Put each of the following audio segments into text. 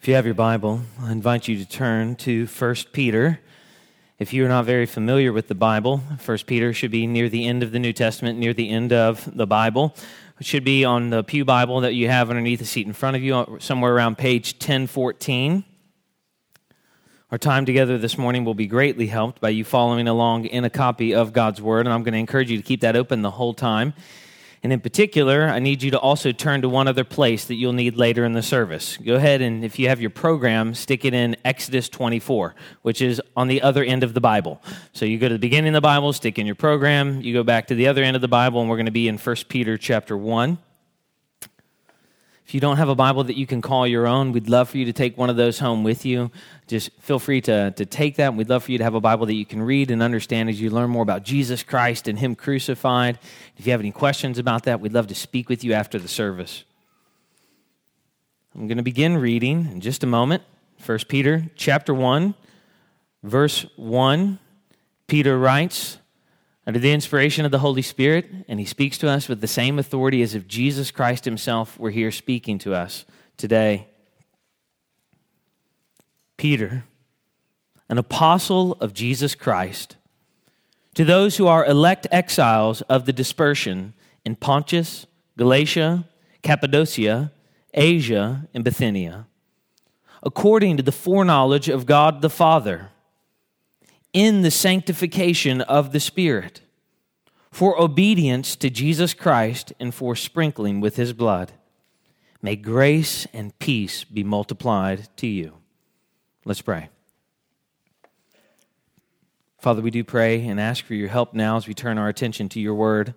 If you have your Bible, I invite you to turn to 1 Peter. If you are not very familiar with the Bible, 1 Peter should be near the end of the New Testament, near the end of the Bible. It should be on the Pew Bible that you have underneath the seat in front of you, somewhere around page 1014. Our time together this morning will be greatly helped by you following along in a copy of God's Word, and I'm going to encourage you to keep that open the whole time. And in particular, I need you to also turn to one other place that you'll need later in the service. Go ahead and, if you have your program, stick it in Exodus 24, which is on the other end of the Bible. So you go to the beginning of the Bible, stick in your program, you go back to the other end of the Bible, and we're going to be in 1 Peter chapter 1. If you don't have a Bible that you can call your own, we'd love for you to take one of those home with you. Just feel free to, to take that. We'd love for you to have a Bible that you can read and understand as you learn more about Jesus Christ and Him crucified. If you have any questions about that, we'd love to speak with you after the service. I'm going to begin reading in just a moment. 1 Peter chapter 1, verse 1. Peter writes, under the inspiration of the Holy Spirit, and he speaks to us with the same authority as if Jesus Christ himself were here speaking to us today. Peter, an apostle of Jesus Christ, to those who are elect exiles of the dispersion in Pontus, Galatia, Cappadocia, Asia, and Bithynia, according to the foreknowledge of God the Father in the sanctification of the Spirit, for obedience to Jesus Christ and for sprinkling with his blood. May grace and peace be multiplied to you. Let's pray. Father, we do pray and ask for your help now as we turn our attention to your word,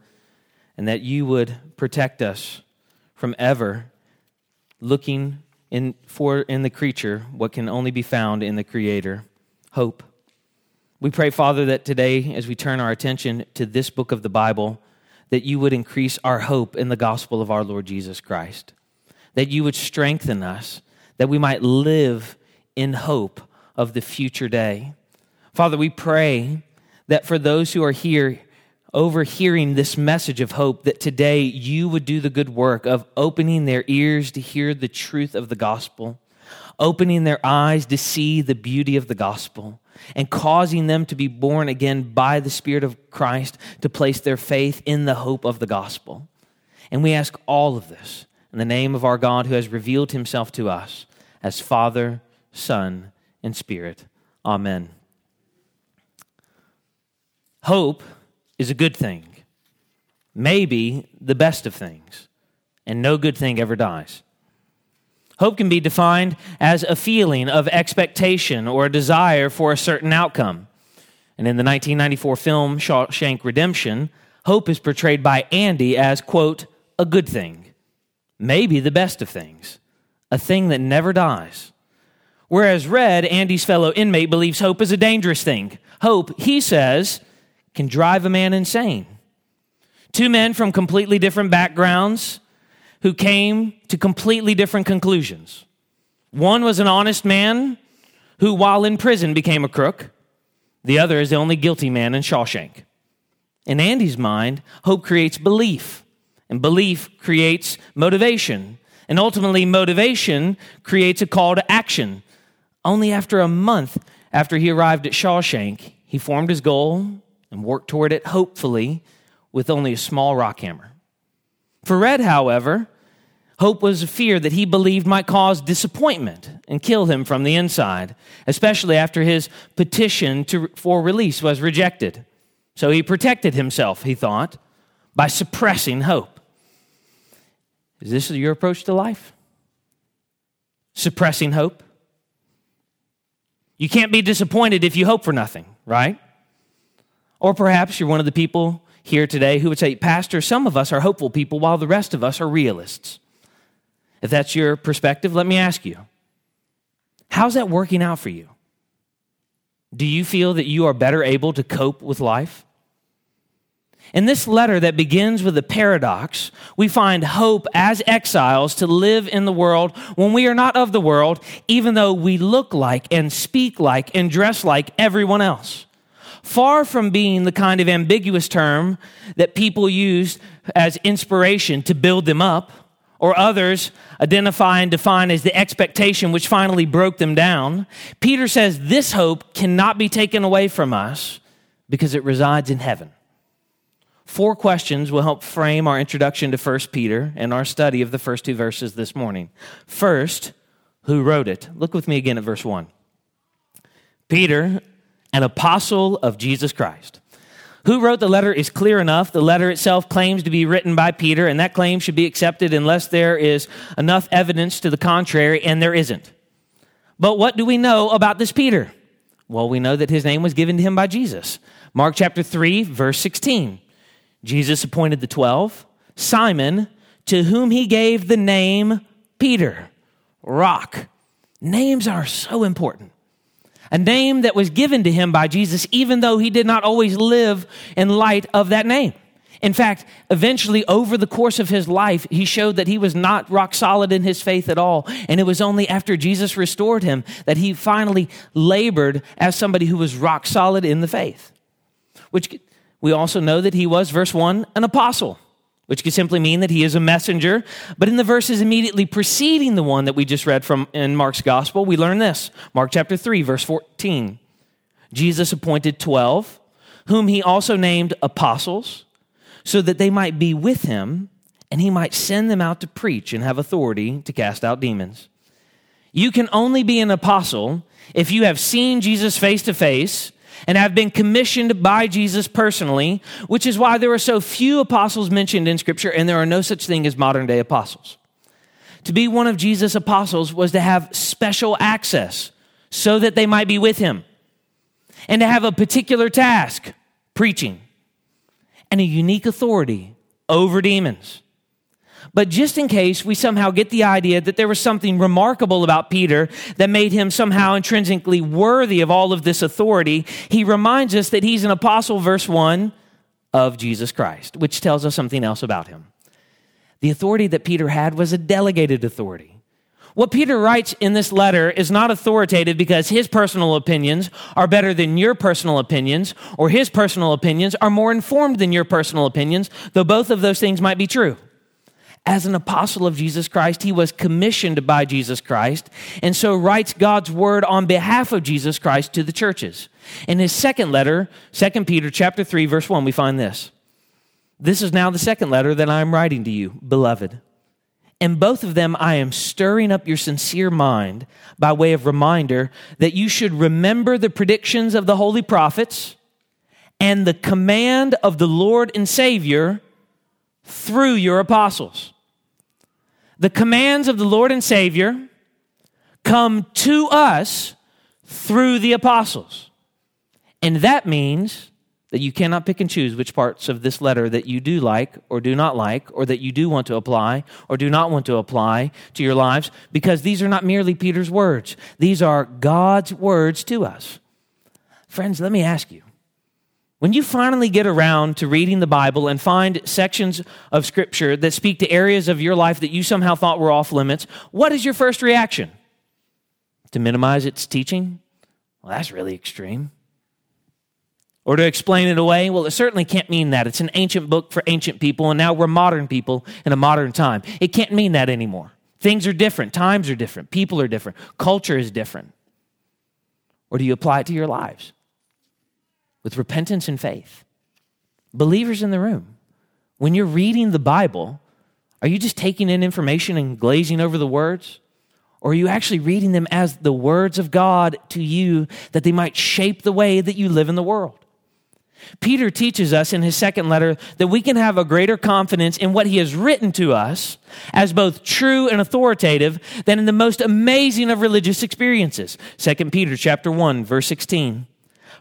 and that you would protect us from ever looking in, for in the creature what can only be found in the Creator hope. We pray, Father, that today, as we turn our attention to this book of the Bible, that you would increase our hope in the gospel of our Lord Jesus Christ, that you would strengthen us, that we might live in hope of the future day. Father, we pray that for those who are here overhearing this message of hope, that today you would do the good work of opening their ears to hear the truth of the gospel, opening their eyes to see the beauty of the gospel and causing them to be born again by the Spirit of Christ to place their faith in the hope of the gospel. And we ask all of this in the name of our God who has revealed himself to us as Father, Son, and Spirit. Amen. Hope is a good thing, maybe the best of things, and no good thing ever dies. Hope can be defined as a feeling of expectation or a desire for a certain outcome. And in the 1994 film Shawshank Redemption, hope is portrayed by Andy as, quote, a good thing, maybe the best of things, a thing that never dies. Whereas Red, Andy's fellow inmate, believes hope is a dangerous thing. Hope, he says, can drive a man insane. Two men from completely different backgrounds who came to completely different conclusions. One was an honest man who, while in prison, became a crook. The other is the only guilty man in Shawshank. In Andy's mind, hope creates belief, and belief creates motivation. And ultimately, motivation creates a call to action. Only after a month after he arrived at Shawshank, he formed his goal and worked toward it hopefully with only a small rock hammer. For Red, however, Hope was a fear that he believed might cause disappointment and kill him from the inside, especially after his petition to, for release was rejected. So he protected himself, he thought, by suppressing hope. Is this your approach to life? Suppressing hope? You can't be disappointed if you hope for nothing, right? Or perhaps you're one of the people here today who would say, Pastor, some of us are hopeful people while the rest of us are realists. If that's your perspective, let me ask you how's that working out for you? Do you feel that you are better able to cope with life? In this letter that begins with a paradox, we find hope as exiles to live in the world when we are not of the world, even though we look like and speak like and dress like everyone else. Far from being the kind of ambiguous term that people use as inspiration to build them up or others identify and define as the expectation which finally broke them down, Peter says this hope cannot be taken away from us because it resides in heaven. Four questions will help frame our introduction to 1 Peter and our study of the first two verses this morning. First, who wrote it? Look with me again at verse 1. Peter, an apostle of Jesus Christ. Who wrote the letter is clear enough. The letter itself claims to be written by Peter, and that claim should be accepted unless there is enough evidence to the contrary, and there isn't. But what do we know about this Peter? Well, we know that his name was given to him by Jesus. Mark chapter 3, verse 16. Jesus appointed the 12, Simon, to whom he gave the name Peter, rock. Names are so important a name that was given to him by Jesus, even though he did not always live in light of that name. In fact, eventually, over the course of his life, he showed that he was not rock solid in his faith at all. And it was only after Jesus restored him that he finally labored as somebody who was rock solid in the faith. Which we also know that he was, verse 1, an apostle which could simply mean that he is a messenger. But in the verses immediately preceding the one that we just read from in Mark's gospel, we learn this Mark chapter 3, verse 14. Jesus appointed 12, whom he also named apostles, so that they might be with him and he might send them out to preach and have authority to cast out demons. You can only be an apostle if you have seen Jesus face to face and have been commissioned by Jesus personally, which is why there are so few apostles mentioned in Scripture, and there are no such thing as modern day apostles. To be one of Jesus' apostles was to have special access so that they might be with him, and to have a particular task, preaching, and a unique authority over demons. But just in case we somehow get the idea that there was something remarkable about Peter that made him somehow intrinsically worthy of all of this authority, he reminds us that he's an apostle, verse 1, of Jesus Christ, which tells us something else about him. The authority that Peter had was a delegated authority. What Peter writes in this letter is not authoritative because his personal opinions are better than your personal opinions, or his personal opinions are more informed than your personal opinions, though both of those things might be true as an apostle of Jesus Christ. He was commissioned by Jesus Christ and so writes God's word on behalf of Jesus Christ to the churches. In his second letter, 2 Peter chapter 3 verse 1, we find this. This is now the second letter that I am writing to you, beloved. In both of them, I am stirring up your sincere mind by way of reminder that you should remember the predictions of the holy prophets and the command of the Lord and Savior through your apostles the commands of the Lord and Savior come to us through the apostles. And that means that you cannot pick and choose which parts of this letter that you do like or do not like, or that you do want to apply or do not want to apply to your lives, because these are not merely Peter's words. These are God's words to us. Friends, let me ask you when you finally get around to reading the Bible and find sections of Scripture that speak to areas of your life that you somehow thought were off limits, what is your first reaction? To minimize its teaching? Well, that's really extreme. Or to explain it away? Well, it certainly can't mean that. It's an ancient book for ancient people, and now we're modern people in a modern time. It can't mean that anymore. Things are different, times are different, people are different, culture is different. Or do you apply it to your lives? With repentance and faith. Believers in the room, when you're reading the Bible, are you just taking in information and glazing over the words? Or are you actually reading them as the words of God to you that they might shape the way that you live in the world? Peter teaches us in his second letter that we can have a greater confidence in what he has written to us as both true and authoritative than in the most amazing of religious experiences. 2 Peter chapter 1 verse 16.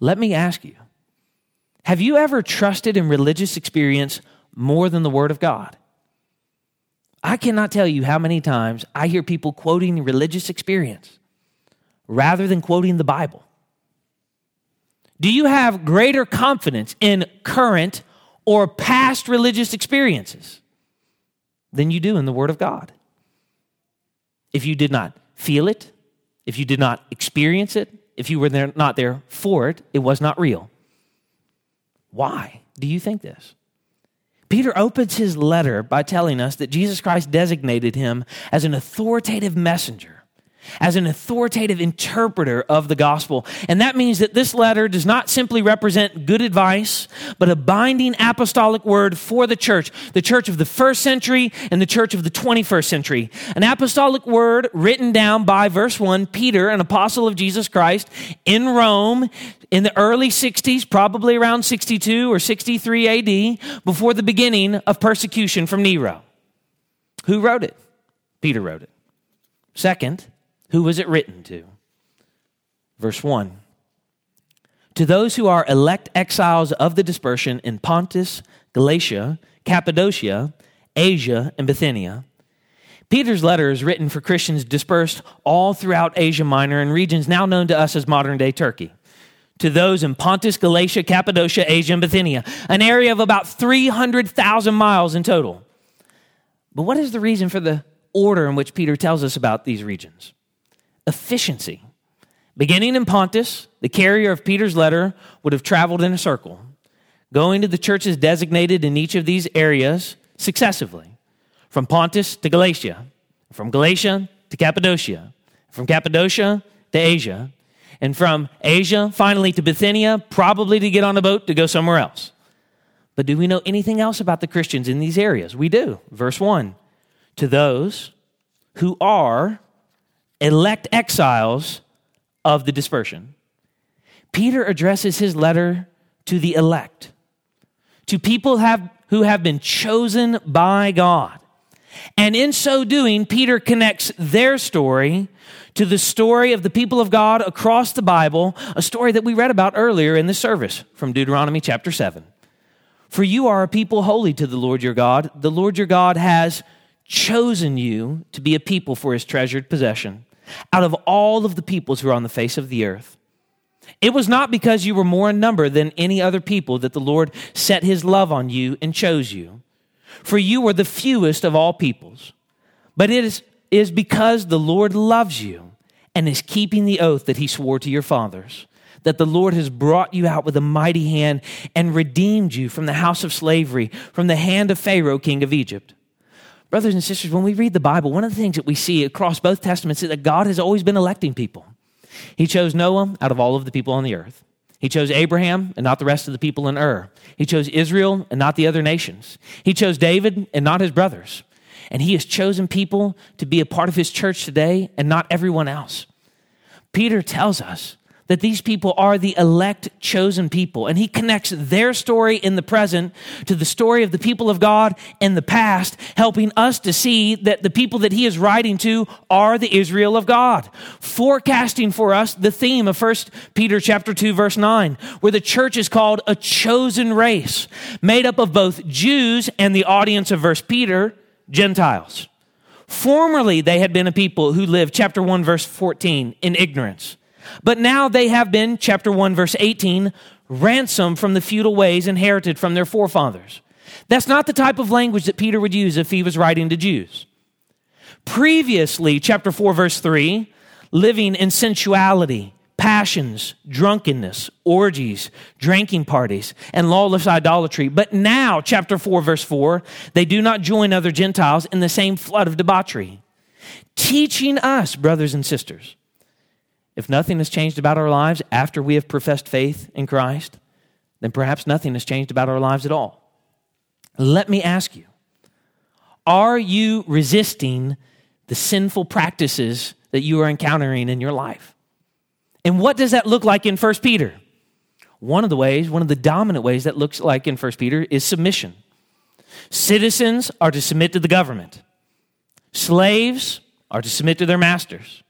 Let me ask you have you ever trusted in religious experience more than the Word of God? I cannot tell you how many times I hear people quoting religious experience rather than quoting the Bible? Do you have greater confidence in current or past religious experiences than you do in the Word of God? If you did not feel it, if you did not experience it, if you were there, not there for it, it was not real. Why do you think this? Peter opens his letter by telling us that Jesus Christ designated him as an authoritative messenger as an authoritative interpreter of the gospel. And that means that this letter does not simply represent good advice, but a binding apostolic word for the church, the church of the first century and the church of the 21st century. An apostolic word written down by verse 1, Peter, an apostle of Jesus Christ, in Rome in the early 60s, probably around 62 or 63 AD, before the beginning of persecution from Nero. Who wrote it? Peter wrote it. Second, who was it written to? Verse 1 To those who are elect exiles of the dispersion in Pontus, Galatia, Cappadocia, Asia, and Bithynia. Peter's letter is written for Christians dispersed all throughout Asia Minor and regions now known to us as modern day Turkey. To those in Pontus, Galatia, Cappadocia, Asia, and Bithynia, an area of about 300,000 miles in total. But what is the reason for the order in which Peter tells us about these regions? Efficiency. Beginning in Pontus, the carrier of Peter's letter would have traveled in a circle, going to the churches designated in each of these areas successively from Pontus to Galatia, from Galatia to Cappadocia, from Cappadocia to Asia, and from Asia finally to Bithynia, probably to get on a boat to go somewhere else. But do we know anything else about the Christians in these areas? We do. Verse 1 To those who are elect exiles of the dispersion. Peter addresses his letter to the elect, to people have, who have been chosen by God. And in so doing, Peter connects their story to the story of the people of God across the Bible, a story that we read about earlier in the service from Deuteronomy chapter 7. For you are a people holy to the Lord your God. The Lord your God has chosen you to be a people for his treasured possession out of all of the peoples who are on the face of the earth. It was not because you were more in number than any other people that the Lord set his love on you and chose you. For you were the fewest of all peoples. But it is, is because the Lord loves you and is keeping the oath that he swore to your fathers that the Lord has brought you out with a mighty hand and redeemed you from the house of slavery, from the hand of Pharaoh, king of Egypt. Brothers and sisters, when we read the Bible, one of the things that we see across both testaments is that God has always been electing people. He chose Noah out of all of the people on the earth. He chose Abraham and not the rest of the people in Ur. He chose Israel and not the other nations. He chose David and not his brothers. And he has chosen people to be a part of his church today and not everyone else. Peter tells us that these people are the elect chosen people. And he connects their story in the present to the story of the people of God in the past, helping us to see that the people that he is writing to are the Israel of God, forecasting for us the theme of 1 Peter chapter 2 verse 9, where the church is called a chosen race, made up of both Jews and the audience of verse Peter, Gentiles. Formerly they had been a people who lived, chapter 1 verse 14, in ignorance but now they have been, chapter 1, verse 18, ransomed from the feudal ways inherited from their forefathers. That's not the type of language that Peter would use if he was writing to Jews. Previously, chapter 4, verse 3, living in sensuality, passions, drunkenness, orgies, drinking parties, and lawless idolatry. But now, chapter 4, verse 4, they do not join other Gentiles in the same flood of debauchery. Teaching us, brothers and sisters, if nothing has changed about our lives after we have professed faith in Christ, then perhaps nothing has changed about our lives at all. Let me ask you are you resisting the sinful practices that you are encountering in your life. And what does that look like in 1 Peter? One of the ways, one of the dominant ways that looks like in 1 Peter is submission. Citizens are to submit to the government. Slaves are to submit to their masters.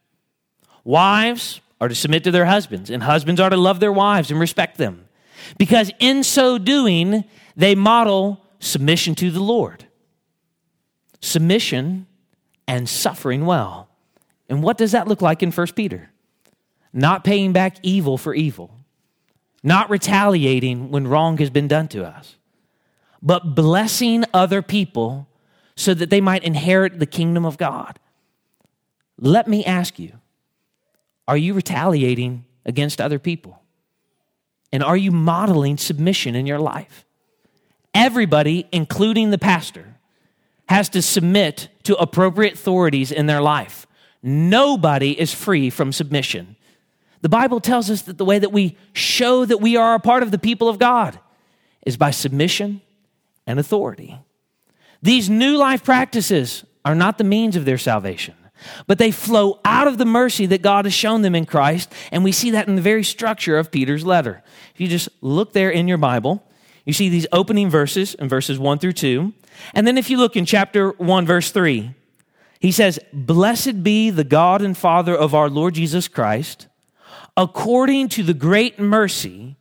Wives are to submit to their husbands, and husbands are to love their wives and respect them. Because in so doing, they model submission to the Lord. Submission and suffering well. And what does that look like in 1 Peter? Not paying back evil for evil, not retaliating when wrong has been done to us, but blessing other people so that they might inherit the kingdom of God. Let me ask you are you retaliating against other people? And are you modeling submission in your life? Everybody, including the pastor, has to submit to appropriate authorities in their life. Nobody is free from submission. The Bible tells us that the way that we show that we are a part of the people of God is by submission and authority. These new life practices are not the means of their salvation, but they flow out of the mercy that God has shown them in Christ. And we see that in the very structure of Peter's letter. If you just look there in your Bible, you see these opening verses in verses 1 through 2. And then if you look in chapter 1, verse 3, he says, Blessed be the God and Father of our Lord Jesus Christ, according to the great mercy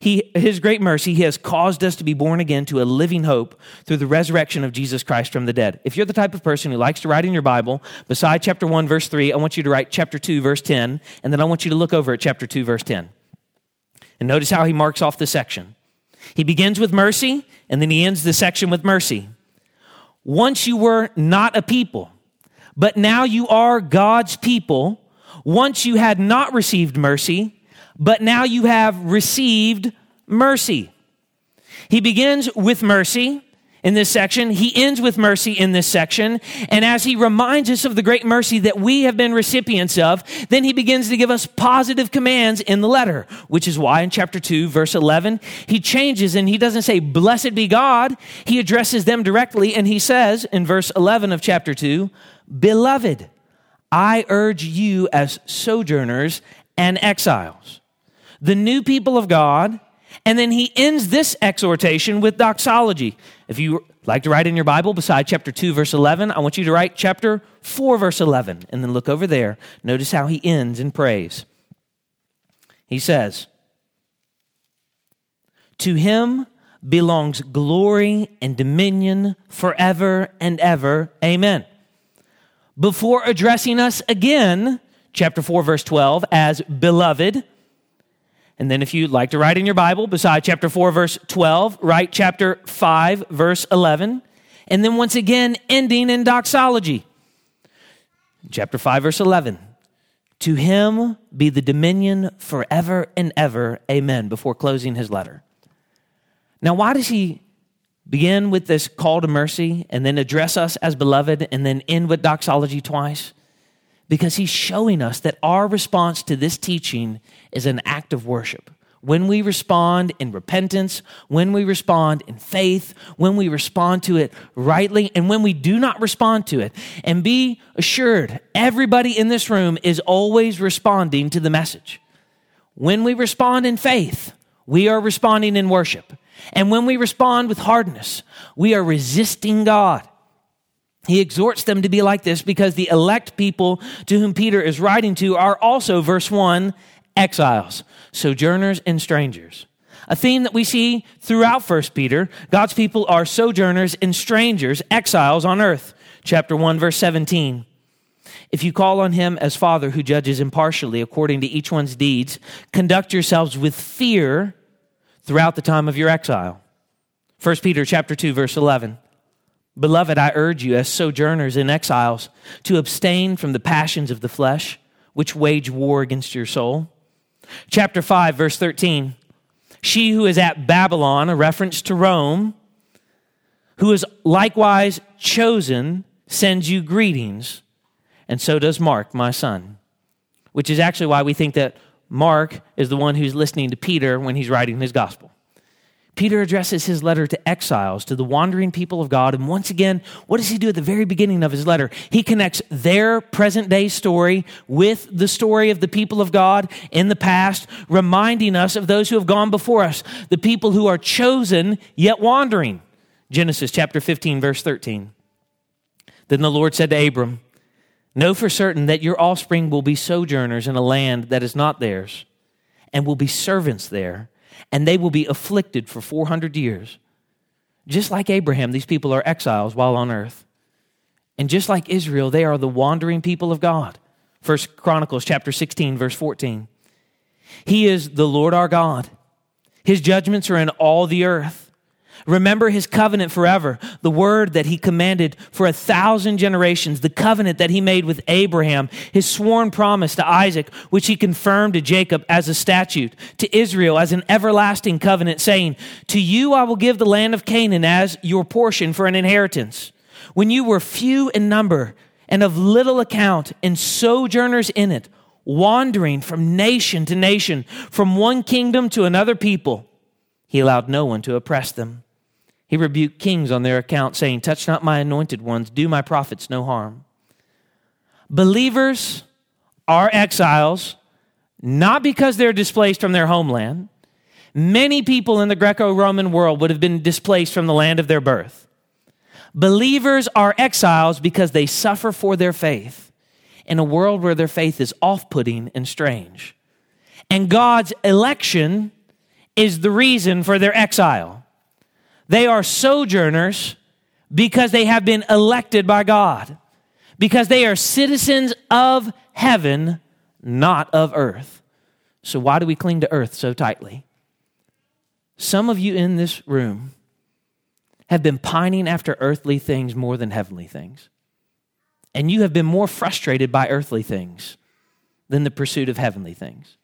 he, his great mercy, he has caused us to be born again to a living hope through the resurrection of Jesus Christ from the dead. If you're the type of person who likes to write in your Bible, beside chapter 1, verse 3, I want you to write chapter 2, verse 10, and then I want you to look over at chapter 2, verse 10. And notice how he marks off the section. He begins with mercy, and then he ends the section with mercy. Once you were not a people, but now you are God's people. Once you had not received mercy, but now you have received mercy. He begins with mercy in this section. He ends with mercy in this section. And as he reminds us of the great mercy that we have been recipients of, then he begins to give us positive commands in the letter, which is why in chapter 2, verse 11, he changes and he doesn't say, Blessed be God. He addresses them directly and he says in verse 11 of chapter 2, Beloved, I urge you as sojourners and exiles the new people of God, and then he ends this exhortation with doxology. If you like to write in your Bible beside chapter 2, verse 11, I want you to write chapter 4, verse 11, and then look over there. Notice how he ends in praise. He says, To him belongs glory and dominion forever and ever. Amen. Before addressing us again, chapter 4, verse 12, as beloved, and then if you'd like to write in your Bible, beside chapter 4, verse 12, write chapter 5, verse 11. And then once again, ending in doxology. Chapter 5, verse 11. To him be the dominion forever and ever. Amen. Before closing his letter. Now, why does he begin with this call to mercy and then address us as beloved and then end with doxology twice? Because he's showing us that our response to this teaching is an act of worship. When we respond in repentance, when we respond in faith, when we respond to it rightly, and when we do not respond to it. And be assured, everybody in this room is always responding to the message. When we respond in faith, we are responding in worship. And when we respond with hardness, we are resisting God. He exhorts them to be like this because the elect people to whom Peter is writing to are also, verse 1, exiles, sojourners, and strangers. A theme that we see throughout First Peter God's people are sojourners and strangers, exiles on earth. Chapter 1, verse 17. If you call on him as Father who judges impartially according to each one's deeds, conduct yourselves with fear throughout the time of your exile. 1 Peter chapter 2 verse 11. Beloved, I urge you, as sojourners and exiles, to abstain from the passions of the flesh, which wage war against your soul. Chapter 5, verse 13. She who is at Babylon, a reference to Rome, who is likewise chosen, sends you greetings, and so does Mark, my son. Which is actually why we think that Mark is the one who's listening to Peter when he's writing his gospel. Peter addresses his letter to exiles, to the wandering people of God. And once again, what does he do at the very beginning of his letter? He connects their present day story with the story of the people of God in the past, reminding us of those who have gone before us, the people who are chosen yet wandering. Genesis chapter 15, verse 13. Then the Lord said to Abram, Know for certain that your offspring will be sojourners in a land that is not theirs, and will be servants there and they will be afflicted for 400 years. Just like Abraham, these people are exiles while on earth. And just like Israel, they are the wandering people of God. First Chronicles chapter 16 verse 14. He is the Lord our God. His judgments are in all the earth. Remember his covenant forever, the word that he commanded for a thousand generations, the covenant that he made with Abraham, his sworn promise to Isaac, which he confirmed to Jacob as a statute, to Israel as an everlasting covenant, saying, To you I will give the land of Canaan as your portion for an inheritance. When you were few in number and of little account and sojourners in it, wandering from nation to nation, from one kingdom to another people, he allowed no one to oppress them. He rebuked kings on their account, saying, Touch not my anointed ones, do my prophets no harm. Believers are exiles, not because they're displaced from their homeland. Many people in the Greco Roman world would have been displaced from the land of their birth. Believers are exiles because they suffer for their faith in a world where their faith is off putting and strange. And God's election is the reason for their exile. They are sojourners because they have been elected by God, because they are citizens of heaven, not of earth. So, why do we cling to earth so tightly? Some of you in this room have been pining after earthly things more than heavenly things. And you have been more frustrated by earthly things than the pursuit of heavenly things.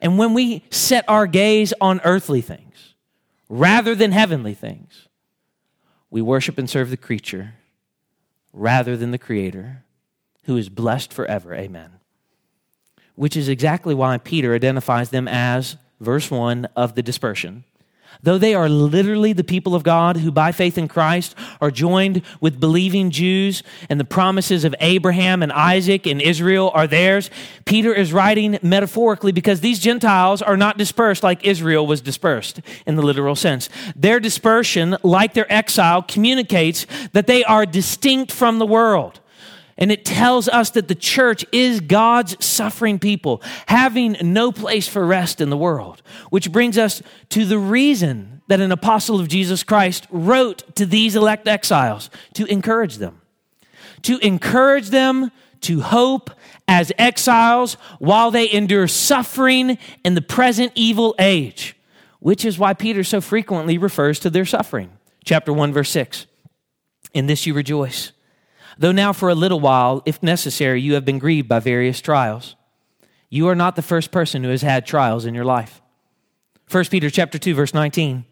And when we set our gaze on earthly things, rather than heavenly things. We worship and serve the creature rather than the Creator, who is blessed forever. Amen. Which is exactly why Peter identifies them as, verse 1, of the dispersion. Though they are literally the people of God who, by faith in Christ, are joined with believing Jews and the promises of Abraham and Isaac and Israel are theirs, Peter is writing metaphorically because these Gentiles are not dispersed like Israel was dispersed in the literal sense. Their dispersion, like their exile, communicates that they are distinct from the world. And it tells us that the church is God's suffering people, having no place for rest in the world. Which brings us to the reason that an apostle of Jesus Christ wrote to these elect exiles to encourage them. To encourage them to hope as exiles while they endure suffering in the present evil age, which is why Peter so frequently refers to their suffering. Chapter 1, verse 6. In this you rejoice Though now for a little while, if necessary, you have been grieved by various trials. You are not the first person who has had trials in your life. 1 Peter chapter 2 verse 19.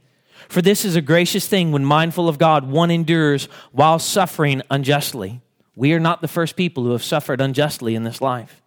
For this is a gracious thing when mindful of God one endures while suffering unjustly. We are not the first people who have suffered unjustly in this life.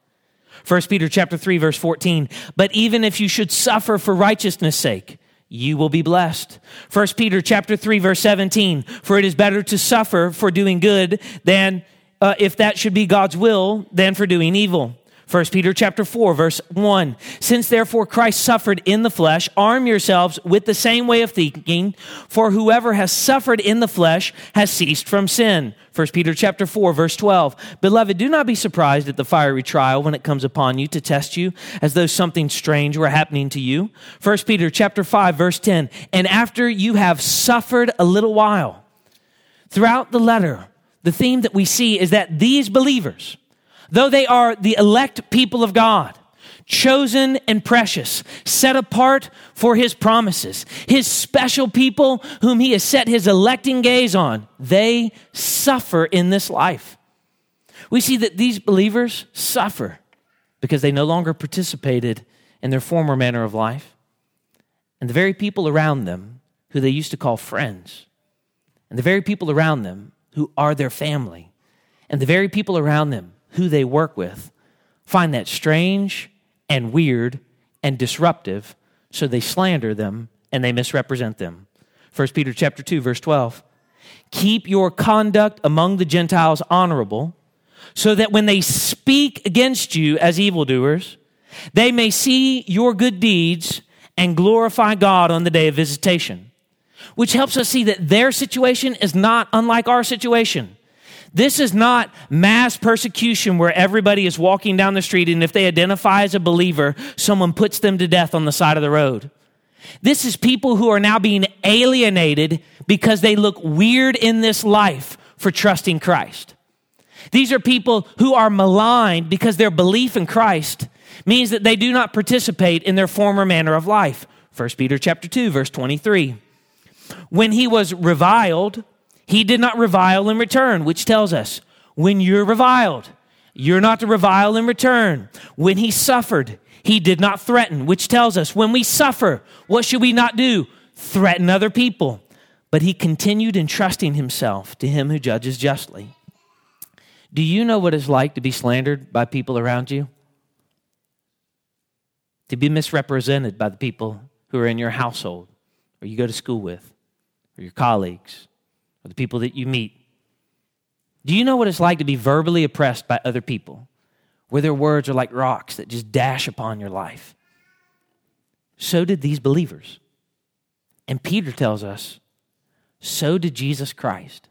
1 Peter chapter 3 verse 14. But even if you should suffer for righteousness' sake, you will be blessed. 1 Peter chapter 3 verse 17, for it is better to suffer for doing good than uh, if that should be God's will than for doing evil. 1 Peter chapter 4 verse 1 Since therefore Christ suffered in the flesh arm yourselves with the same way of thinking for whoever has suffered in the flesh has ceased from sin. 1 Peter chapter 4 verse 12 Beloved do not be surprised at the fiery trial when it comes upon you to test you as though something strange were happening to you. 1 Peter chapter 5 verse 10 And after you have suffered a little while throughout the letter the theme that we see is that these believers though they are the elect people of God, chosen and precious, set apart for his promises, his special people whom he has set his electing gaze on, they suffer in this life. We see that these believers suffer because they no longer participated in their former manner of life. And the very people around them, who they used to call friends, and the very people around them who are their family, and the very people around them who they work with find that strange and weird and disruptive, so they slander them and they misrepresent them. 1 Peter chapter 2 verse 12. Keep your conduct among the Gentiles honorable, so that when they speak against you as evildoers, they may see your good deeds and glorify God on the day of visitation. Which helps us see that their situation is not unlike our situation. This is not mass persecution where everybody is walking down the street and if they identify as a believer, someone puts them to death on the side of the road. This is people who are now being alienated because they look weird in this life for trusting Christ. These are people who are maligned because their belief in Christ means that they do not participate in their former manner of life. 1 Peter chapter 2 verse 23. When he was reviled, he did not revile in return, which tells us when you're reviled, you're not to revile in return. When he suffered, he did not threaten, which tells us when we suffer, what should we not do? Threaten other people. But he continued entrusting himself to him who judges justly. Do you know what it's like to be slandered by people around you? To be misrepresented by the people who are in your household or you go to school with or your colleagues or the people that you meet? Do you know what it's like to be verbally oppressed by other people? where their words are like rocks that just dash upon your life. So did these believers. And Peter tells us, so did Jesus Christ,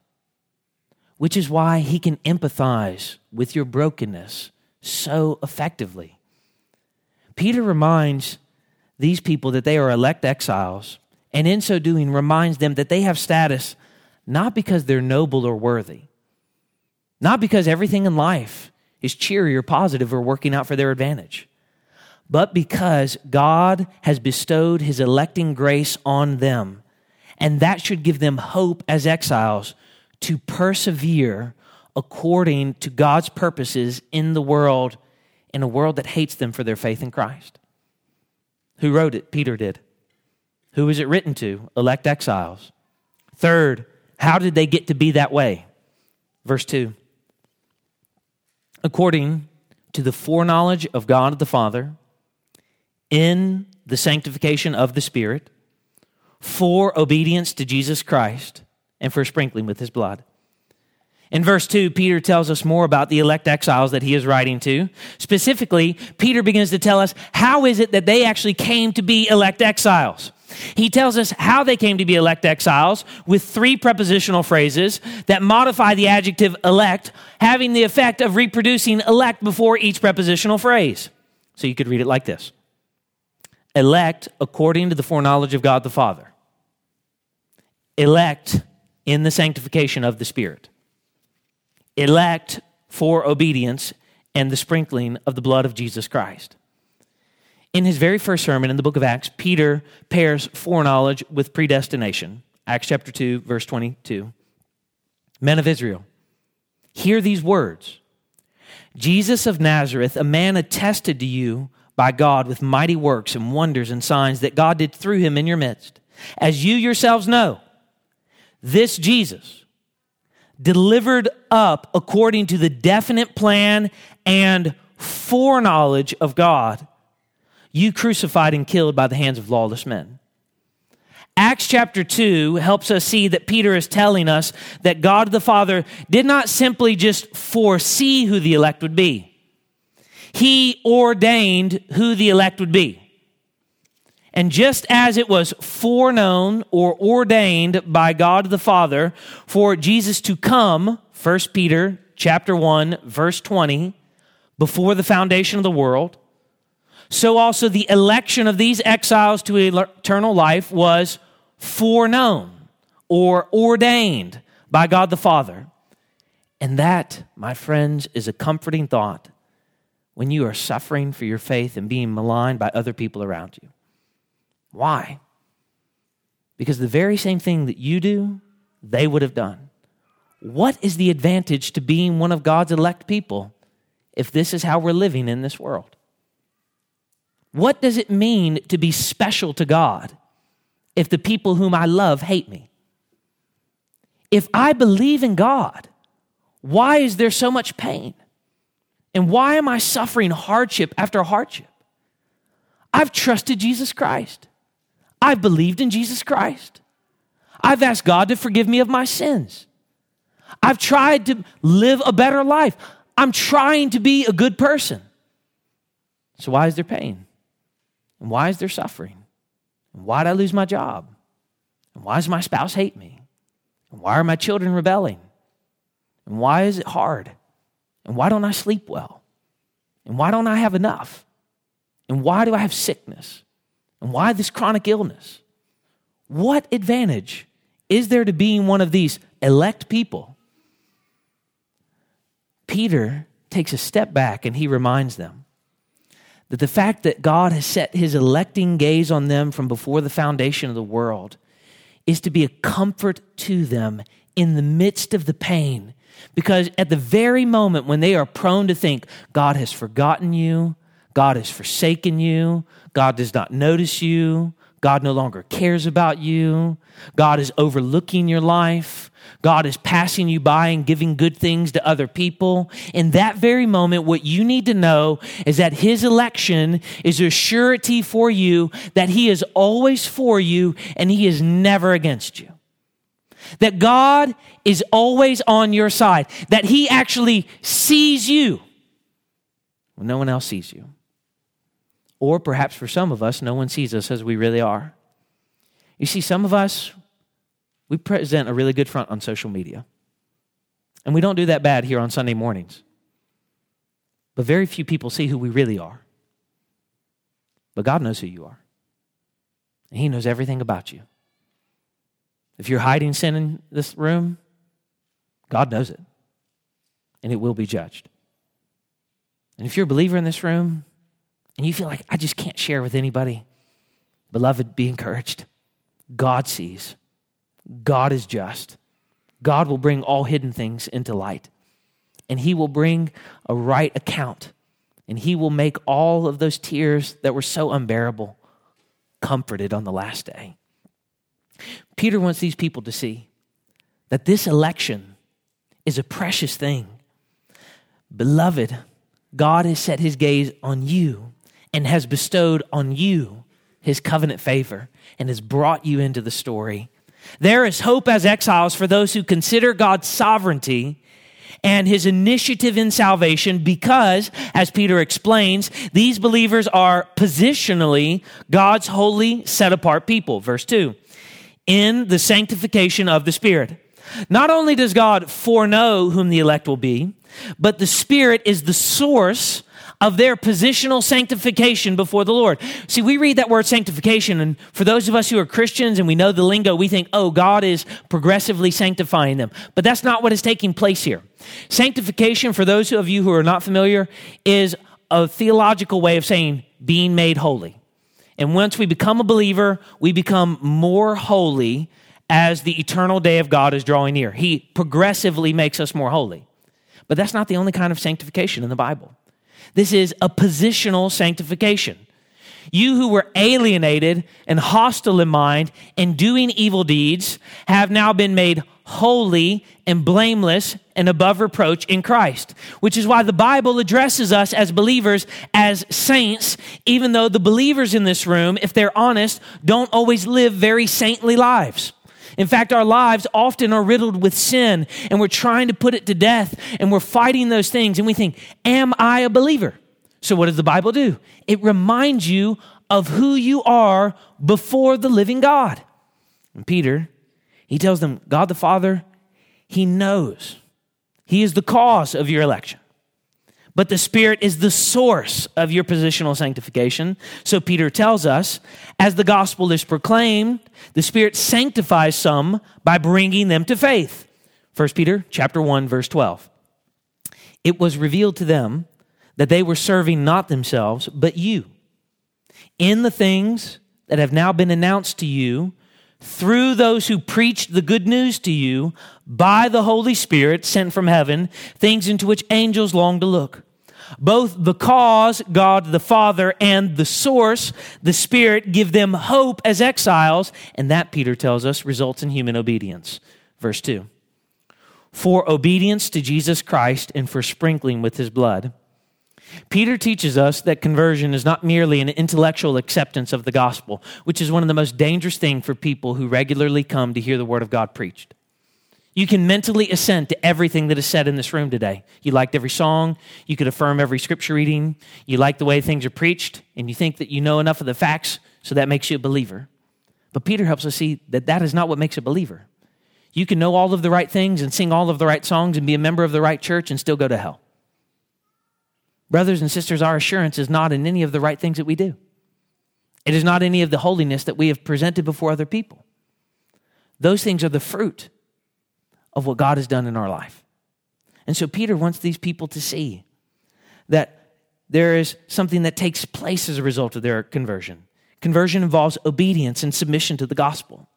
which is why he can empathize with your brokenness so effectively. Peter reminds these people that they are elect exiles, and in so doing, reminds them that they have status not because they're noble or worthy, not because everything in life is cheery or positive or working out for their advantage, but because God has bestowed his electing grace on them. And that should give them hope as exiles to persevere according to God's purposes in the world, in a world that hates them for their faith in Christ. Who wrote it? Peter did. Who was it written to? Elect exiles. Third, how did they get to be that way? Verse 2 according to the foreknowledge of God the Father, in the sanctification of the Spirit, for obedience to Jesus Christ, and for sprinkling with his blood. In verse 2, Peter tells us more about the elect exiles that he is writing to. Specifically, Peter begins to tell us how is it that they actually came to be elect exiles. He tells us how they came to be elect exiles with three prepositional phrases that modify the adjective elect, having the effect of reproducing elect before each prepositional phrase. So you could read it like this Elect according to the foreknowledge of God the Father, elect in the sanctification of the Spirit, elect for obedience and the sprinkling of the blood of Jesus Christ. In his very first sermon in the book of Acts, Peter pairs foreknowledge with predestination. Acts chapter 2, verse 22. Men of Israel, hear these words Jesus of Nazareth, a man attested to you by God with mighty works and wonders and signs that God did through him in your midst. As you yourselves know, this Jesus, delivered up according to the definite plan and foreknowledge of God, you crucified and killed by the hands of lawless men. Acts chapter 2 helps us see that Peter is telling us that God the Father did not simply just foresee who the elect would be, He ordained who the elect would be. And just as it was foreknown or ordained by God the Father for Jesus to come, 1 Peter chapter 1 verse 20, before the foundation of the world, so also the election of these exiles to eternal life was foreknown or ordained by God the Father. And that, my friends, is a comforting thought when you are suffering for your faith and being maligned by other people around you. Why? Because the very same thing that you do, they would have done. What is the advantage to being one of God's elect people if this is how we're living in this world? What does it mean to be special to God if the people whom I love hate me? If I believe in God, why is there so much pain? And why am I suffering hardship after hardship? I've trusted Jesus Christ. I've believed in Jesus Christ. I've asked God to forgive me of my sins. I've tried to live a better life. I'm trying to be a good person. So, why is there pain? And why is there suffering? And why did I lose my job? And why does my spouse hate me? And why are my children rebelling? And why is it hard? And why don't I sleep well? And why don't I have enough? And why do I have sickness? And why this chronic illness? What advantage is there to being one of these elect people? Peter takes a step back and he reminds them that the fact that God has set his electing gaze on them from before the foundation of the world is to be a comfort to them in the midst of the pain. Because at the very moment when they are prone to think, God has forgotten you, God has forsaken you, God does not notice you, God no longer cares about you, God is overlooking your life, God is passing you by and giving good things to other people. In that very moment, what you need to know is that His election is a surety for you that He is always for you and He is never against you. That God is always on your side, that He actually sees you when no one else sees you. Or perhaps for some of us, no one sees us as we really are. You see, some of us, we present a really good front on social media. And we don't do that bad here on Sunday mornings. But very few people see who we really are. But God knows who you are. And He knows everything about you. If you're hiding sin in this room, God knows it. And it will be judged. And if you're a believer in this room and you feel like, I just can't share with anybody, beloved, be encouraged. God sees. God is just. God will bring all hidden things into light. And He will bring a right account. And He will make all of those tears that were so unbearable comforted on the last day. Peter wants these people to see that this election is a precious thing. Beloved, God has set His gaze on you and has bestowed on you His covenant favor and has brought you into the story. There is hope as exiles for those who consider God's sovereignty and his initiative in salvation because, as Peter explains, these believers are positionally God's holy, set apart people. Verse 2 in the sanctification of the Spirit. Not only does God foreknow whom the elect will be, but the Spirit is the source of their positional sanctification before the Lord. See, we read that word sanctification, and for those of us who are Christians and we know the lingo, we think, oh, God is progressively sanctifying them. But that's not what is taking place here. Sanctification, for those of you who are not familiar, is a theological way of saying being made holy. And once we become a believer, we become more holy as the eternal day of God is drawing near. He progressively makes us more holy. But that's not the only kind of sanctification in the Bible. This is a positional sanctification. You who were alienated and hostile in mind and doing evil deeds have now been made holy and blameless and above reproach in Christ, which is why the Bible addresses us as believers as saints, even though the believers in this room, if they're honest, don't always live very saintly lives. In fact, our lives often are riddled with sin and we're trying to put it to death and we're fighting those things and we think, Am I a believer? So, what does the Bible do? It reminds you of who you are before the living God. And Peter, he tells them, God the Father, He knows. He is the cause of your election. But the Spirit is the source of your positional sanctification. So Peter tells us, as the gospel is proclaimed, the Spirit sanctifies some by bringing them to faith. 1 Peter chapter 1 verse 12. It was revealed to them that they were serving not themselves, but you. In the things that have now been announced to you through those who preached the good news to you by the Holy Spirit sent from heaven, things into which angels long to look. Both the cause, God the Father, and the source, the Spirit, give them hope as exiles, and that, Peter tells us, results in human obedience. Verse 2 For obedience to Jesus Christ and for sprinkling with his blood Peter teaches us that conversion is not merely an intellectual acceptance of the gospel, which is one of the most dangerous things for people who regularly come to hear the word of God preached. You can mentally assent to everything that is said in this room today. You liked every song, you could affirm every scripture reading, you like the way things are preached, and you think that you know enough of the facts, so that makes you a believer. But Peter helps us see that that is not what makes a believer. You can know all of the right things and sing all of the right songs and be a member of the right church and still go to hell. Brothers and sisters, our assurance is not in any of the right things that we do. It is not any of the holiness that we have presented before other people. Those things are the fruit of what God has done in our life. And so Peter wants these people to see that there is something that takes place as a result of their conversion. Conversion involves obedience and submission to the gospel,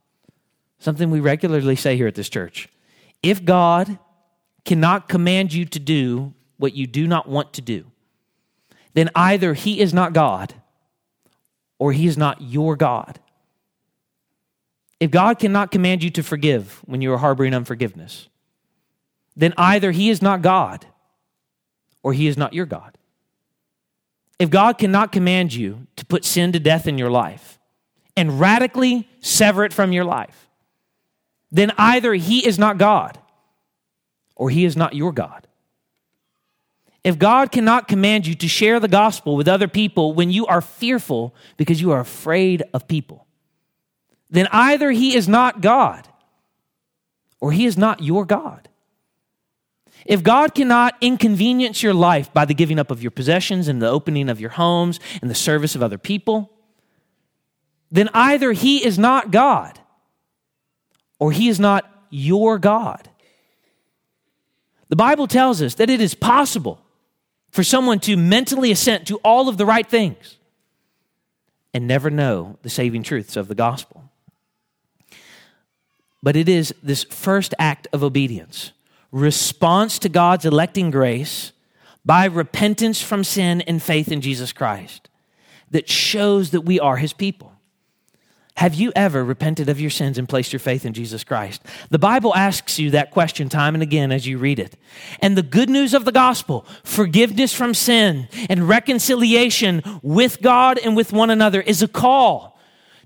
something we regularly say here at this church. If God cannot command you to do what you do not want to do, then either he is not God or he is not your God. If God cannot command you to forgive when you are harboring unforgiveness, then either he is not God or he is not your God. If God cannot command you to put sin to death in your life and radically sever it from your life, then either he is not God or he is not your God. If God cannot command you to share the gospel with other people when you are fearful because you are afraid of people, then either He is not God or He is not your God. If God cannot inconvenience your life by the giving up of your possessions and the opening of your homes and the service of other people, then either He is not God or He is not your God. The Bible tells us that it is possible for someone to mentally assent to all of the right things and never know the saving truths of the gospel. But it is this first act of obedience, response to God's electing grace by repentance from sin and faith in Jesus Christ, that shows that we are his people. Have you ever repented of your sins and placed your faith in Jesus Christ? The Bible asks you that question time and again as you read it. And the good news of the gospel, forgiveness from sin and reconciliation with God and with one another, is a call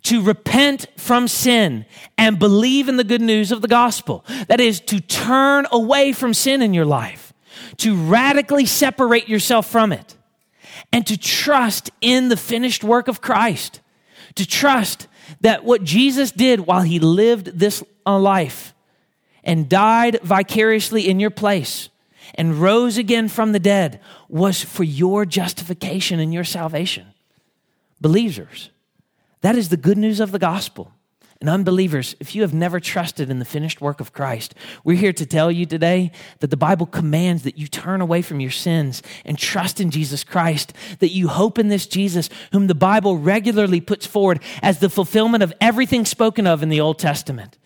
to repent from sin and believe in the good news of the gospel. That is, to turn away from sin in your life, to radically separate yourself from it, and to trust in the finished work of Christ. To trust that what Jesus did while he lived this uh, life and died vicariously in your place and rose again from the dead was for your justification and your salvation. Believers, that is the good news of the gospel. And unbelievers, if you have never trusted in the finished work of Christ, we're here to tell you today that the Bible commands that you turn away from your sins and trust in Jesus Christ, that you hope in this Jesus, whom the Bible regularly puts forward as the fulfillment of everything spoken of in the Old Testament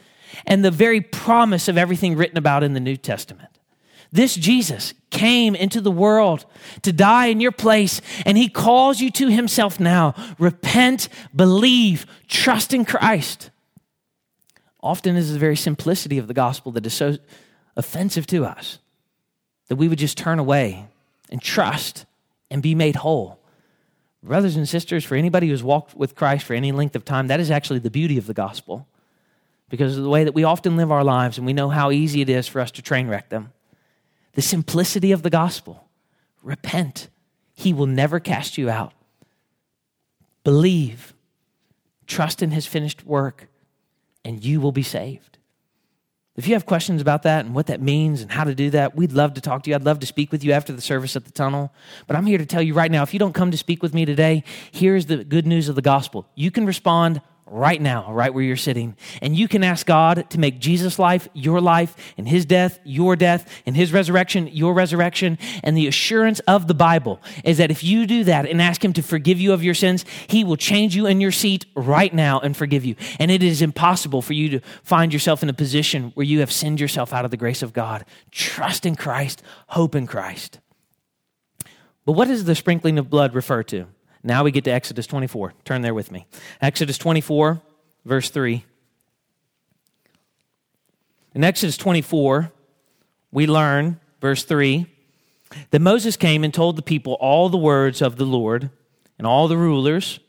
and the very promise of everything written about in the New Testament. This Jesus came into the world to die in your place, and he calls you to himself now. Repent, believe, trust in Christ. Often is the very simplicity of the gospel that is so offensive to us that we would just turn away and trust and be made whole. Brothers and sisters, for anybody who's walked with Christ for any length of time, that is actually the beauty of the gospel because of the way that we often live our lives and we know how easy it is for us to train wreck them. The simplicity of the gospel repent, He will never cast you out. Believe, trust in His finished work, and you will be saved. If you have questions about that and what that means and how to do that, we'd love to talk to you. I'd love to speak with you after the service at the tunnel. But I'm here to tell you right now if you don't come to speak with me today, here's the good news of the gospel. You can respond right now, right where you're sitting. And you can ask God to make Jesus' life your life, and his death your death, and his resurrection your resurrection. And the assurance of the Bible is that if you do that and ask him to forgive you of your sins, he will change you in your seat right now and forgive you. And it is impossible for you to find yourself in a position where you have sinned yourself out of the grace of God. Trust in Christ, hope in Christ. But what does the sprinkling of blood refer to? Now we get to Exodus 24. Turn there with me. Exodus 24, verse 3. In Exodus 24, we learn, verse 3, that Moses came and told the people all the words of the Lord, and all the rulers,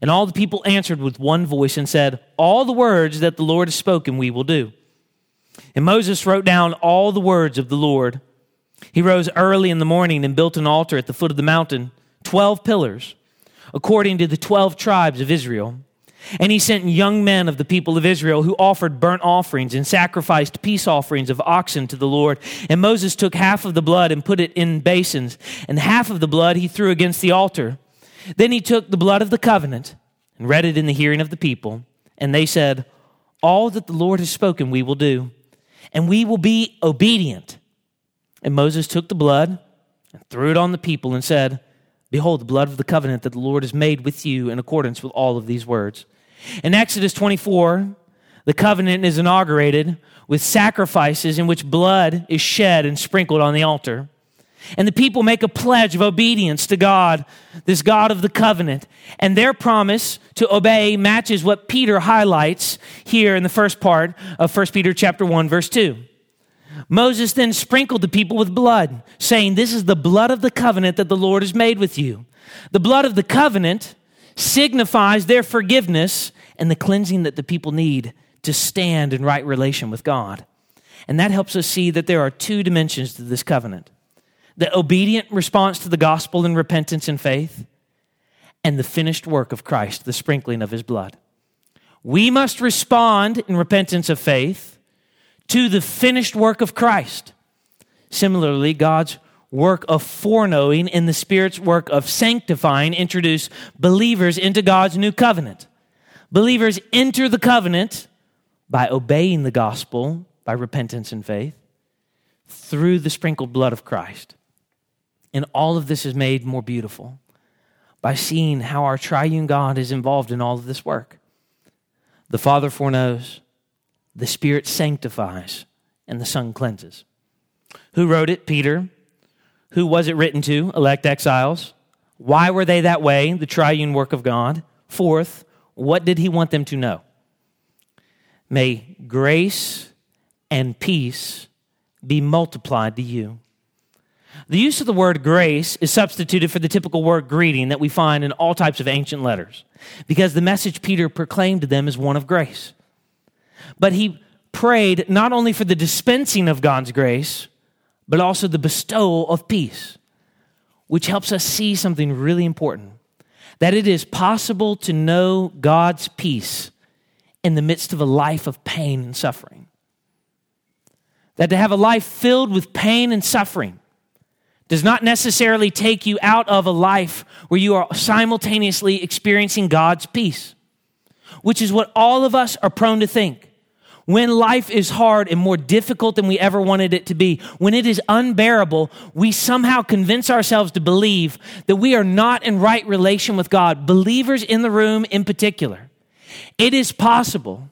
and all the people answered with one voice and said, All the words that the Lord has spoken, we will do. And Moses wrote down all the words of the Lord. He rose early in the morning and built an altar at the foot of the mountain, 12 pillars, according to the 12 tribes of Israel. And he sent young men of the people of Israel who offered burnt offerings and sacrificed peace offerings of oxen to the Lord. And Moses took half of the blood and put it in basins, and half of the blood he threw against the altar. Then he took the blood of the covenant and read it in the hearing of the people. And they said, All that the Lord has spoken, we will do, and we will be obedient. And Moses took the blood and threw it on the people and said, Behold, the blood of the covenant that the Lord has made with you in accordance with all of these words. In Exodus 24, the covenant is inaugurated with sacrifices in which blood is shed and sprinkled on the altar. And the people make a pledge of obedience to God, this God of the covenant. And their promise to obey matches what Peter highlights here in the first part of 1 Peter chapter 1 verse 2. Moses then sprinkled the people with blood, saying, This is the blood of the covenant that the Lord has made with you. The blood of the covenant signifies their forgiveness and the cleansing that the people need to stand in right relation with God. And that helps us see that there are two dimensions to this covenant the obedient response to the gospel in repentance and faith, and the finished work of Christ, the sprinkling of his blood. We must respond in repentance of faith to the finished work of Christ. Similarly, God's work of foreknowing and the Spirit's work of sanctifying introduce believers into God's new covenant. Believers enter the covenant by obeying the gospel, by repentance and faith, through the sprinkled blood of Christ. And all of this is made more beautiful by seeing how our triune God is involved in all of this work. The Father foreknows, the Spirit sanctifies, and the Son cleanses. Who wrote it? Peter. Who was it written to? Elect exiles. Why were they that way? The triune work of God. Fourth, what did he want them to know? May grace and peace be multiplied to you. The use of the word grace is substituted for the typical word greeting that we find in all types of ancient letters because the message Peter proclaimed to them is one of grace. But he prayed not only for the dispensing of God's grace, but also the bestowal of peace, which helps us see something really important that it is possible to know God's peace in the midst of a life of pain and suffering. That to have a life filled with pain and suffering does not necessarily take you out of a life where you are simultaneously experiencing God's peace, which is what all of us are prone to think when life is hard and more difficult than we ever wanted it to be, when it is unbearable, we somehow convince ourselves to believe that we are not in right relation with God, believers in the room in particular. It is possible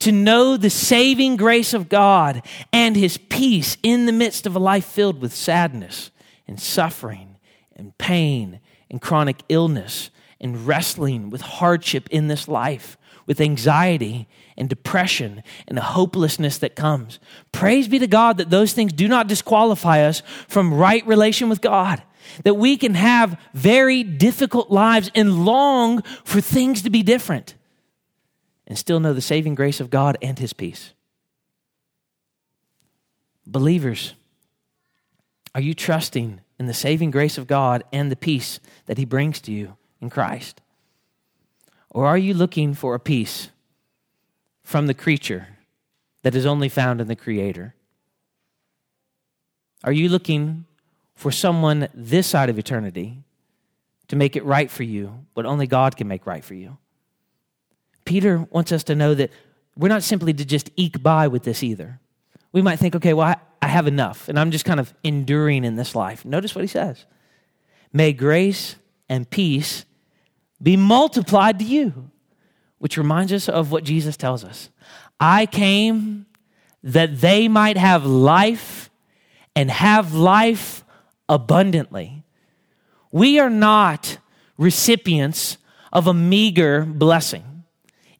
to know the saving grace of God and his peace in the midst of a life filled with sadness and suffering and pain and chronic illness and wrestling with hardship in this life, with anxiety and depression and the hopelessness that comes. Praise be to God that those things do not disqualify us from right relation with God. That we can have very difficult lives and long for things to be different and still know the saving grace of God and His peace. Believers, are you trusting in the saving grace of God and the peace that He brings to you in Christ? Or are you looking for a peace from the creature that is only found in the Creator? Are you looking for someone this side of eternity to make it right for you, but only God can make right for you? Peter wants us to know that we're not simply to just eke by with this either. We might think, okay, well, I, I have enough, and I'm just kind of enduring in this life. Notice what he says May grace and peace be multiplied to you which reminds us of what Jesus tells us I came that they might have life and have life abundantly. We are not recipients of a meager blessing.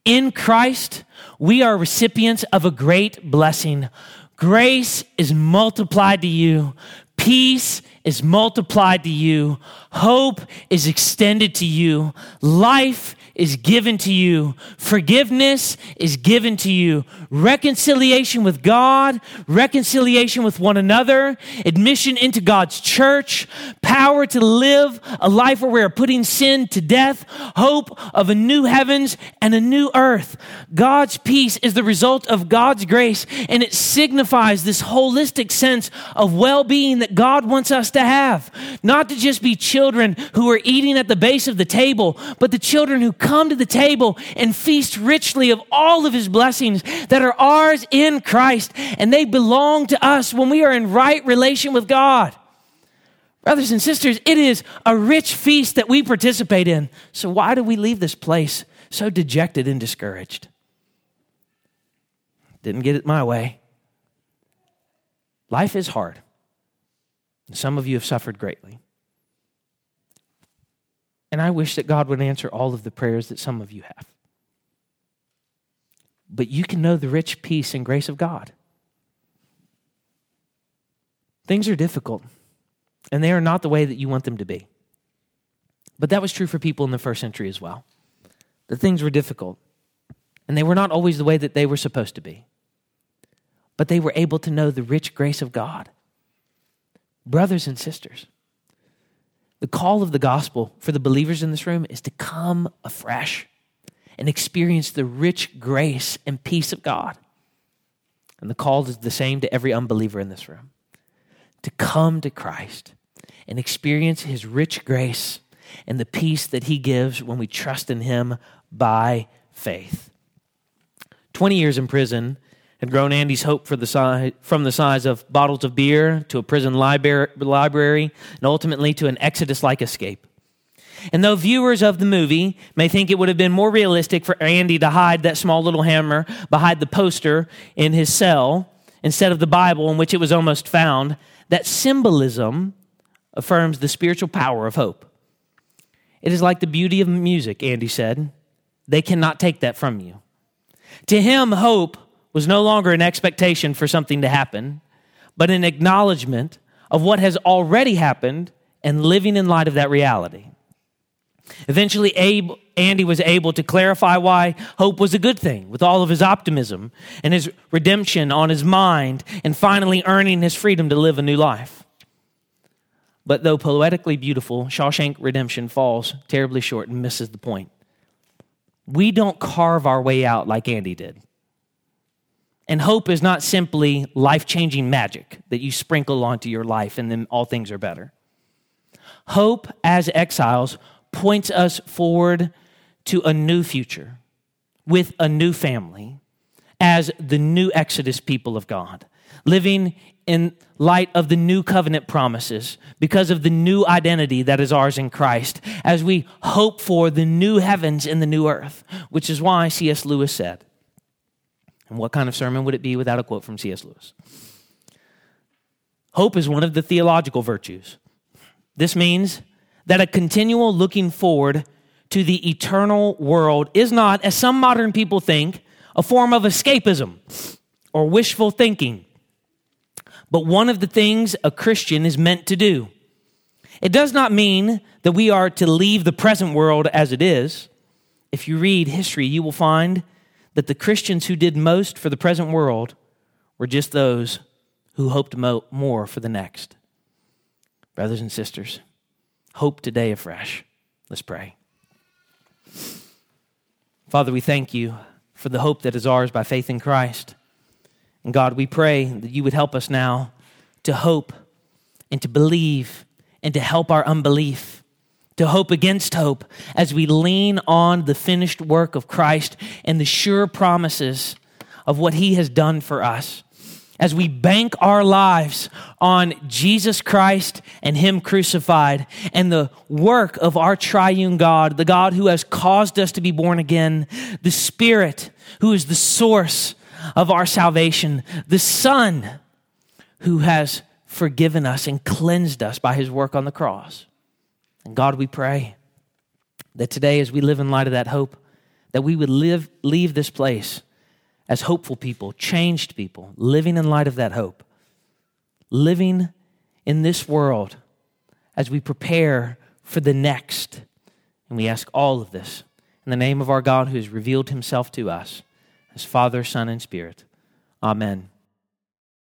In Christ, we are recipients of a great blessing. Grace is multiplied to you, peace is multiplied to you, hope is extended to you, life is given to you, forgiveness is given to you, reconciliation with God, reconciliation with one another, admission into God's church, power to live a life where we are putting sin to death, hope of a new heavens and a new earth. God's peace is the result of God's grace, and it signifies this holistic sense of well being that God wants us to have. Not to just be children who are eating at the base of the table, but the children who come to the table and feast richly of all of his blessings that are ours in Christ, and they belong to us when we are in right relation with God. Brothers and sisters, it is a rich feast that we participate in. So, why do we leave this place so dejected and discouraged? Didn't get it my way. Life is hard. Some of you have suffered greatly. And I wish that God would answer all of the prayers that some of you have. But you can know the rich peace and grace of God. Things are difficult, and they are not the way that you want them to be. But that was true for people in the first century as well. The things were difficult, and they were not always the way that they were supposed to be. But they were able to know the rich grace of God. Brothers and sisters, the call of the gospel for the believers in this room is to come afresh and experience the rich grace and peace of God. And the call is the same to every unbeliever in this room to come to Christ and experience his rich grace and the peace that he gives when we trust in him by faith. 20 years in prison had grown Andy's hope the size, from the size of bottles of beer to a prison library, and ultimately to an Exodus like escape. And though viewers of the movie may think it would have been more realistic for Andy to hide that small little hammer behind the poster in his cell instead of the Bible in which it was almost found, that symbolism affirms the spiritual power of hope. It is like the beauty of music, Andy said. They cannot take that from you. To him, hope was no longer an expectation for something to happen, but an acknowledgement of what has already happened and living in light of that reality. Eventually, Abe, Andy was able to clarify why hope was a good thing with all of his optimism and his redemption on his mind, and finally earning his freedom to live a new life. But though poetically beautiful, Shawshank Redemption falls terribly short and misses the point. We don't carve our way out like Andy did. And hope is not simply life changing magic that you sprinkle onto your life and then all things are better. Hope as exiles points us forward to a new future with a new family as the new Exodus people of God, living in light of the new covenant promises because of the new identity that is ours in Christ, as we hope for the new heavens and the new earth, which is why C.S. Lewis said, and what kind of sermon would it be without a quote from C.S. Lewis? Hope is one of the theological virtues. This means that a continual looking forward to the eternal world is not, as some modern people think, a form of escapism or wishful thinking, but one of the things a Christian is meant to do. It does not mean that we are to leave the present world as it is. If you read history, you will find that the Christians who did most for the present world were just those who hoped mo- more for the next. Brothers and sisters, hope today afresh. Let's pray. Father, we thank you for the hope that is ours by faith in Christ. And God, we pray that you would help us now to hope and to believe and to help our unbelief to hope against hope as we lean on the finished work of Christ and the sure promises of what he has done for us. As we bank our lives on Jesus Christ and Him crucified and the work of our triune God, the God who has caused us to be born again, the Spirit who is the source of our salvation, the Son who has forgiven us and cleansed us by His work on the cross. And God, we pray that today, as we live in light of that hope, that we would live, leave this place as hopeful people, changed people, living in light of that hope, living in this world as we prepare for the next. And we ask all of this in the name of our God who has revealed himself to us as Father, Son, and Spirit. Amen.